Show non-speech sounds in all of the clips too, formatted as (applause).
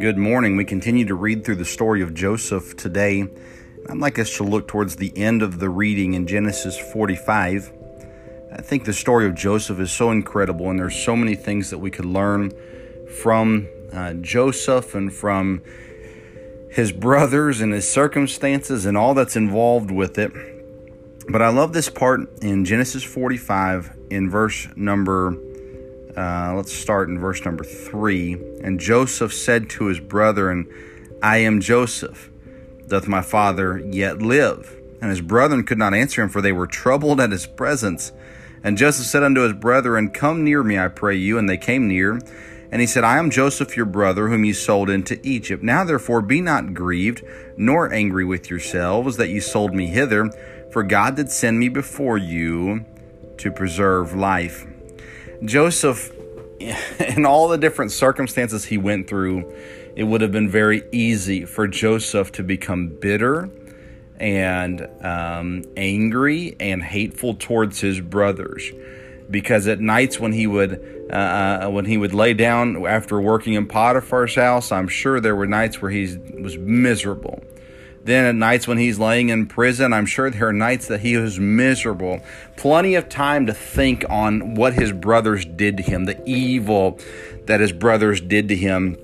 Good morning. We continue to read through the story of Joseph today. I'd like us to look towards the end of the reading in Genesis 45. I think the story of Joseph is so incredible, and there's so many things that we could learn from uh, Joseph and from his brothers and his circumstances and all that's involved with it. But I love this part in Genesis 45 in verse number uh, let's start in verse number three. And Joseph said to his brethren, I am Joseph. Doth my father yet live? And his brethren could not answer him, for they were troubled at his presence. And Joseph said unto his brethren, Come near me, I pray you. And they came near. And he said, I am Joseph your brother, whom ye sold into Egypt. Now therefore be not grieved, nor angry with yourselves, that ye sold me hither, for God did send me before you to preserve life. Joseph, (laughs) in all the different circumstances he went through, it would have been very easy for Joseph to become bitter and um, angry and hateful towards his brothers. Because at nights when he would uh, uh when he would lay down after working in Potiphar's house, I'm sure there were nights where he was miserable. Then at nights when he's laying in prison, I'm sure there are nights that he was miserable. Plenty of time to think on what his brothers did to him, the evil that his brothers did to him.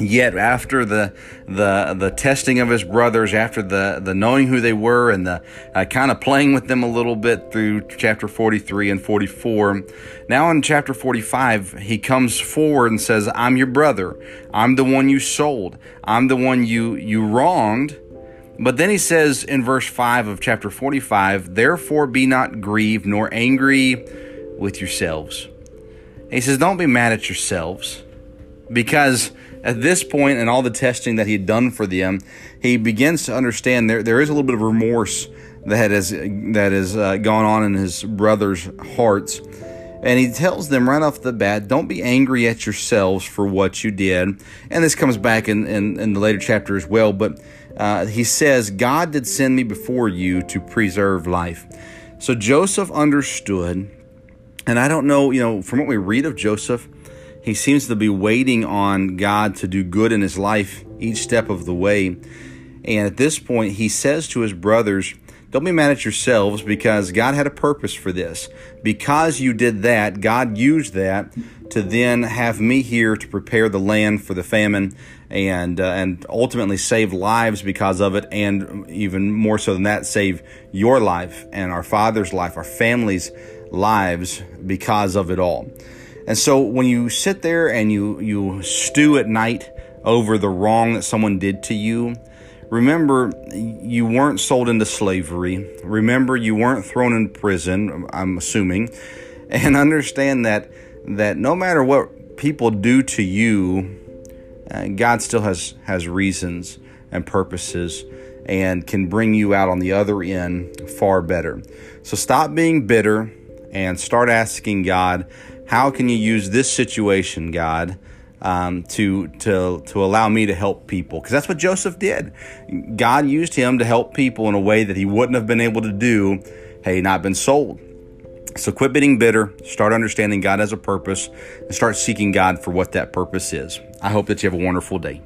Yet after the the the testing of his brothers, after the the knowing who they were and the uh, kind of playing with them a little bit through chapter 43 and 44, now in chapter 45 he comes forward and says, "I'm your brother. I'm the one you sold. I'm the one you you wronged." But then he says in verse 5 of chapter 45, Therefore be not grieved nor angry with yourselves. He says, Don't be mad at yourselves. Because at this point, and all the testing that he had done for them, he begins to understand there, there is a little bit of remorse that has, that has uh, gone on in his brothers' hearts. And he tells them right off the bat, don't be angry at yourselves for what you did. And this comes back in, in, in the later chapter as well. But uh, he says, God did send me before you to preserve life. So Joseph understood, and I don't know, you know, from what we read of Joseph, he seems to be waiting on God to do good in his life each step of the way. And at this point, he says to his brothers, don't be mad at yourselves because God had a purpose for this. Because you did that, God used that to then have me here to prepare the land for the famine and uh, and ultimately save lives because of it and even more so than that save your life and our father's life our family's lives because of it all and so when you sit there and you you stew at night over the wrong that someone did to you remember you weren't sold into slavery remember you weren't thrown in prison i'm assuming (laughs) and understand that that no matter what people do to you uh, God still has has reasons and purposes and can bring you out on the other end far better. So stop being bitter and start asking God, how can you use this situation, God, um, to to to allow me to help people? Because that's what Joseph did. God used him to help people in a way that he wouldn't have been able to do had he not been sold. So quit being bitter, start understanding God has a purpose, and start seeking God for what that purpose is. I hope that you have a wonderful day.